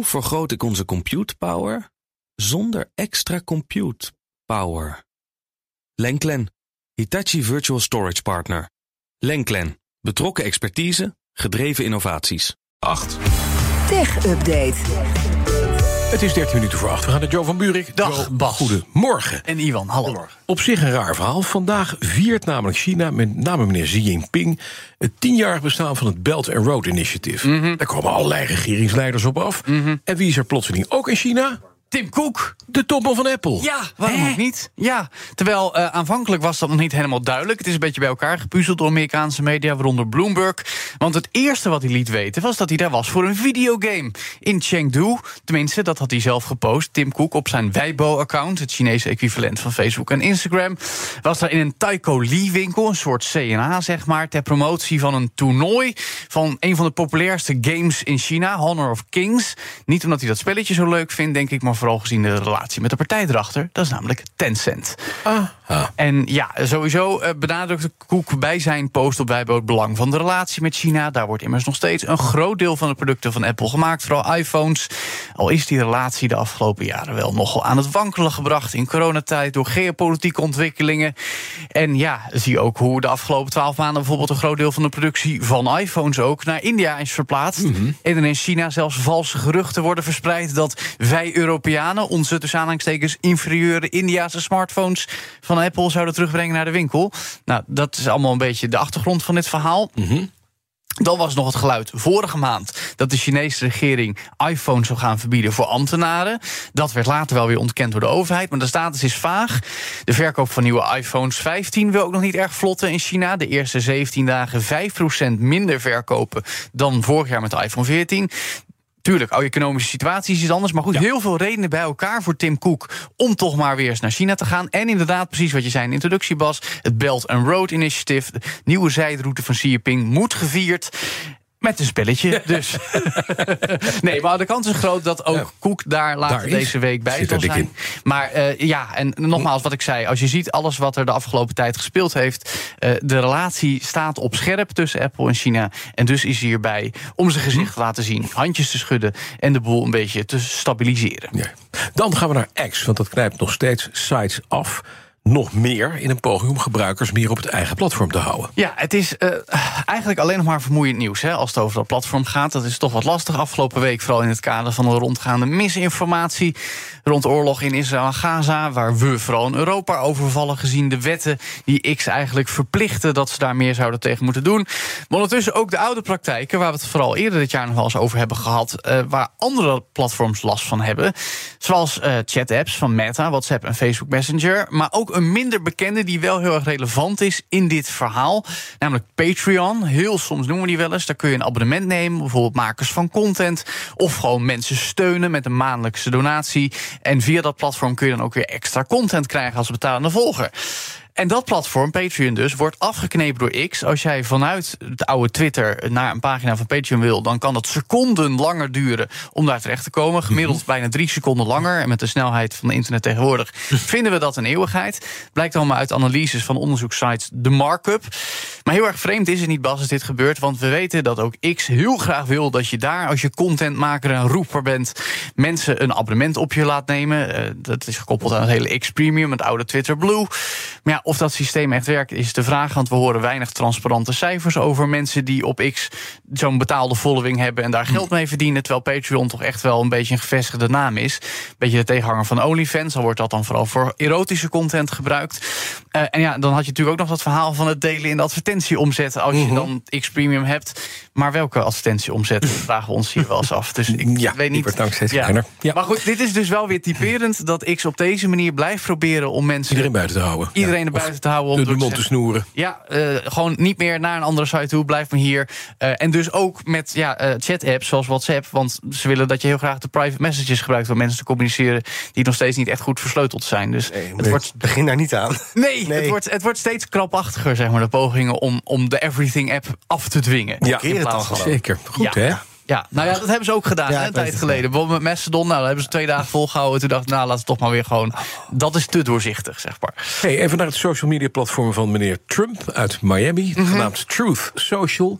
Hoe vergroot ik onze compute power zonder extra compute power? Lenklen, Hitachi Virtual Storage Partner. Lenklen, betrokken expertise, gedreven innovaties. 8. Tech Update. Het is 13 minuten voor 8. We gaan naar Joe van Buurik. Dag, Jo, Bas. Goedemorgen. En Iwan, hallo. Op zich een raar verhaal. Vandaag viert namelijk China, met name meneer Xi Jinping... het tienjarig bestaan van het Belt and Road Initiative. Mhm. Daar komen allerlei regeringsleiders op af. En wie is er plotseling ook in China? Tim Cook. De topman van Apple. Ja, waarom ook niet? Ja, terwijl eh, aanvankelijk was dat nog niet helemaal duidelijk. Het is een beetje bij elkaar gepuzzeld door Amerikaanse media, waaronder Bloomberg. Want het eerste wat hij liet weten was dat hij daar was voor een videogame in Chengdu. Tenminste, dat had hij zelf gepost. Tim Cook op zijn Weibo-account, het Chinese equivalent van Facebook en Instagram, was daar in een Taiko Li-winkel, een soort CNA zeg maar, ter promotie van een toernooi van een van de populairste games in China, Honor of Kings. Niet omdat hij dat spelletje zo leuk vindt, denk ik, maar vooral gezien de relatie met de partij erachter. Dat is namelijk Tencent. Ah. En ja, sowieso eh, benadrukte Koek bij zijn post op Weibo het belang van de relatie met China. Daar wordt immers nog steeds een groot deel van de producten van Apple gemaakt, vooral iPhones. Al is die relatie de afgelopen jaren wel nogal aan het wankelen gebracht in coronatijd door geopolitieke ontwikkelingen. En ja, zie ook hoe de afgelopen twaalf maanden bijvoorbeeld een groot deel van de productie van iPhones ook naar India is verplaatst. En er in China zelfs valse geruchten worden verspreid dat wij Europeanen onze tussen aanhalingstekens inferieure Indiase smartphones van Apple zouden terugbrengen naar de winkel. Nou, dat is allemaal een beetje de achtergrond van dit verhaal. Dan was nog het geluid vorige maand dat de Chinese regering iPhones zou gaan verbieden voor ambtenaren. Dat werd later wel weer ontkend door de overheid, maar de status is vaag. De verkoop van nieuwe iPhones 15 wil ook nog niet erg vlotten in China. De eerste 17 dagen 5% minder verkopen dan vorig jaar met de iPhone 14. Tuurlijk, oude economische situatie is iets anders. Maar goed, heel veel redenen bij elkaar voor Tim Cook om toch maar weer eens naar China te gaan. En inderdaad, precies wat je zei in de introductie, Bas. Het Belt and Road Initiative, de nieuwe zijderoute van Xi Jinping, moet gevierd. Met een spelletje, dus. nee, maar de kans is groot dat ook Koek daar later Daar deze week bij Zit zal zijn. in. Maar eh, ja, en nogmaals wat ik zei. Als je ziet alles wat er de afgelopen tijd gespeeld heeft... eh, de relatie staat op scherp tussen Apple en China. En dus is hij hierbij om zijn gezicht te laten zien... handjes te schudden en de boel een beetje te stabiliseren. Ja. Dan gaan we naar X, want dat knijpt nog steeds sites af. Nog meer in een poging om gebruikers meer op het eigen platform te houden. Ja, het is eh, eigenlijk alleen nog maar vermoeiend nieuws hè, als het over dat platform gaat. Dat is toch wat lastig afgelopen week, vooral in het kader van de rondgaande misinformatie rond oorlog in Israël en Gaza, waar we vooral in Europa overvallen gezien de wetten die X eigenlijk verplichten dat ze daar meer zouden tegen moeten doen. Maar ondertussen ook de oude praktijken, waar we het vooral eerder dit jaar nog wel eens over hebben gehad, eh, waar andere platforms last van hebben. Zoals eh chat-apps van Meta, WhatsApp en Facebook Messenger. Maar ook een minder bekende die wel heel erg relevant is in dit verhaal. Namelijk Patreon. Heel soms noemen we die wel eens. Daar kun je een abonnement nemen, bijvoorbeeld makers van content. Of gewoon mensen steunen met een maandelijkse donatie. En via dat platform kun je dan ook weer extra content krijgen als betalende volger. En dat platform, Patreon dus, wordt afgeknepen door X. Als jij vanuit het oude Twitter naar een pagina van Patreon wil... dan kan dat seconden langer duren om daar terecht te komen. Gemiddeld bijna drie seconden langer. En met de snelheid van de internet tegenwoordig vinden we dat een eeuwigheid. Blijkt allemaal uit analyses van onderzoekssites The Markup. Maar heel erg vreemd is het niet, Bas, als dit gebeurt. Want we weten dat ook X heel graag wil dat je daar... als je contentmaker en roeper bent... mensen een abonnement op je laat nemen. Eh, dat is gekoppeld aan het hele X-Premium, het oude Twitter Blue. Maar ja, of dat systeem echt werkt, is de vraag. Want we horen weinig transparante cijfers over mensen die op X zo'n betaalde following hebben en daar geld mee verdienen. Terwijl Patreon toch echt wel een beetje een gevestigde naam is. Een beetje de tegenhanger van OnlyFans. Al wordt dat dan vooral voor erotische content gebruikt. Eh, en ja, dan had je natuurlijk ook nog dat verhaal van het delen in de advertentieomzet. Als je dan X Premium hebt. Maar welke advertentieomzet vragen we ons hier wel eens af. Dus ik Ja, weet niet. kleiner. Ja. Maar goed, dit is dus wel weer typerend dat X op deze manier blijft proberen om mensen. Iedereen buiten te houden. Iedereen Ja. er buiten te houden. Om De, mond te snoeren. ja, eh, gewoon niet meer naar een andere site toe. Blijf maar hier. Eh, en dus ook met ja, chat-apps zoals WhatsApp. Want ze willen dat je heel graag de private messages gebruikt... om mensen te communiceren die nog steeds niet echt goed versleuteld zijn. Dus het wordt, Begin daar niet aan. nee, Nee. Het, wordt, het wordt steeds krapachtiger, zeg maar, de pogingen... om, om de Everything-app af te dwingen. Ja, In plaats dan van- gewoon. Zeker. Goed, Ja. hè? Ja, nou ja, dat hebben ze ook gedaan Ja, hè, ik een tijd geleden. Bijvoorbeeld met Mastodon, nou, dat hebben ze twee dagen volgehouden. Toen dacht ik, nou, laten we toch maar weer gewoon... Dat is te doorzichtig, zeg maar. Hey, even naar het social media platform van meneer Trump uit Miami, Mhm. genaamd Truth Social.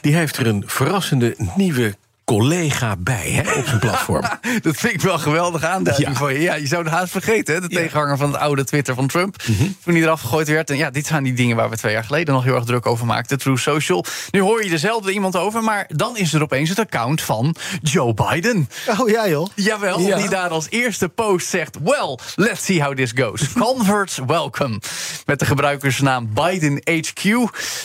Die heeft er een verrassende nieuwe collega bij hè, op zijn platform. dat vind ik wel geweldig aanduiding Ja. van je. Ja, je zou het haast vergeten, hè? de Ja. tegenhanger van het oude Twitter van Trump. Mhm. Toen hij eraf gegooid werd. En ja, dit zijn die dingen waar we twee jaar geleden nog heel erg druk over maakten. True Social. Nu hoor je dezelfde iemand over, maar dan is er opeens het account van Joe Biden. Oh ja, joh. Jawel, Ja. die daar als eerste post zegt... Well, let's see how this goes. Converts welcome. Met de gebruikersnaam Biden HQ.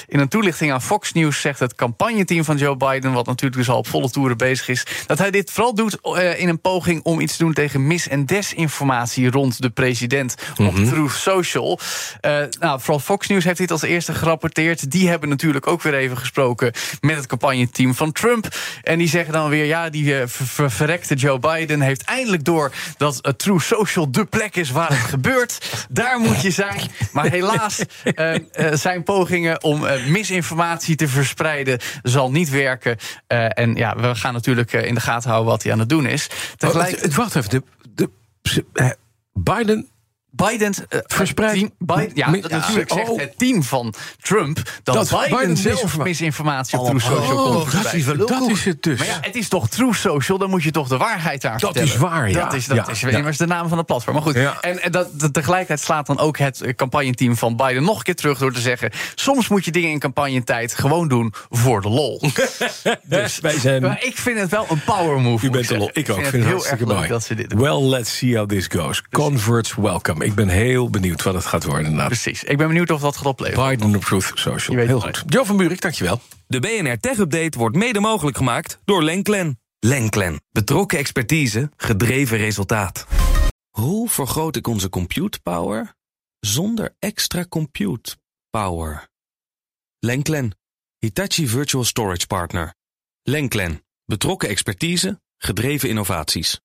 In een toelichting aan Fox News zegt het campagneteam van Joe Biden... wat natuurlijk dus al op volle toeren bezig is... dat hij dit vooral doet eh, in een poging om iets te doen... tegen mis- en desinformatie rond de president op Truth Social. Eh, nou, vooral Fox News heeft dit als eerste gerapporteerd. Die hebben natuurlijk ook weer even gesproken... met het campagneteam van Trump. En die zeggen dan weer... ja, die eh, ver- ver- verrekte Joe Biden heeft eindelijk door... dat uh, True Social de plek is waar het gebeurt. Daar moet je zijn. Maar helaas zijn pogingen om misinformatie te verspreiden... zal niet werken. En ja, we gaan natuurlijk eh, in de gaten houden wat hij aan het doen is. Oh, Tegelijk... het- het- wacht even. De, de, Biden. Biden uh, Verspreid- team, Biden, ja, dat natuurlijk zegt oh. het team van Trump dat, Dat Biden, Biden zelf misinforma- misinformatie op True Social oh, dat is Dat is het dus. Maar ja, het is toch True Social, dan moet je toch de waarheid daar Dat vertellen. is waar, ja. Dat is, dat Ja, is ja. immers de naam van het platform. Maar goed, en, en dat, dat- tegelijkertijd slaat dan ook het eh, campagneteam van Biden nog een keer terug... door te zeggen, soms moet je dingen in campagnetijd gewoon doen voor de lol. dus, Wij zijn- maar ik vind het wel een power move, U bent ik lol. Ik ook. vind vind het heel erg leuk mooi. dat ze dit doen. Well, let's see how this goes. Converts welcome. Ik ben heel benieuwd wat het gaat worden. inderdaad. Precies. Ik ben benieuwd of dat gaat opleveren. Biden Truth Je Social. weet Heel goed. Jo van Buurik, dankjewel. De BNR Tech Update wordt mede mogelijk gemaakt door Lenklen. Lenklen. Betrokken expertise, gedreven resultaat. Hoe vergroot ik onze compute power zonder extra compute power? Lenklen. Hitachi Virtual Storage Partner. Lenklen. Betrokken expertise, gedreven innovaties.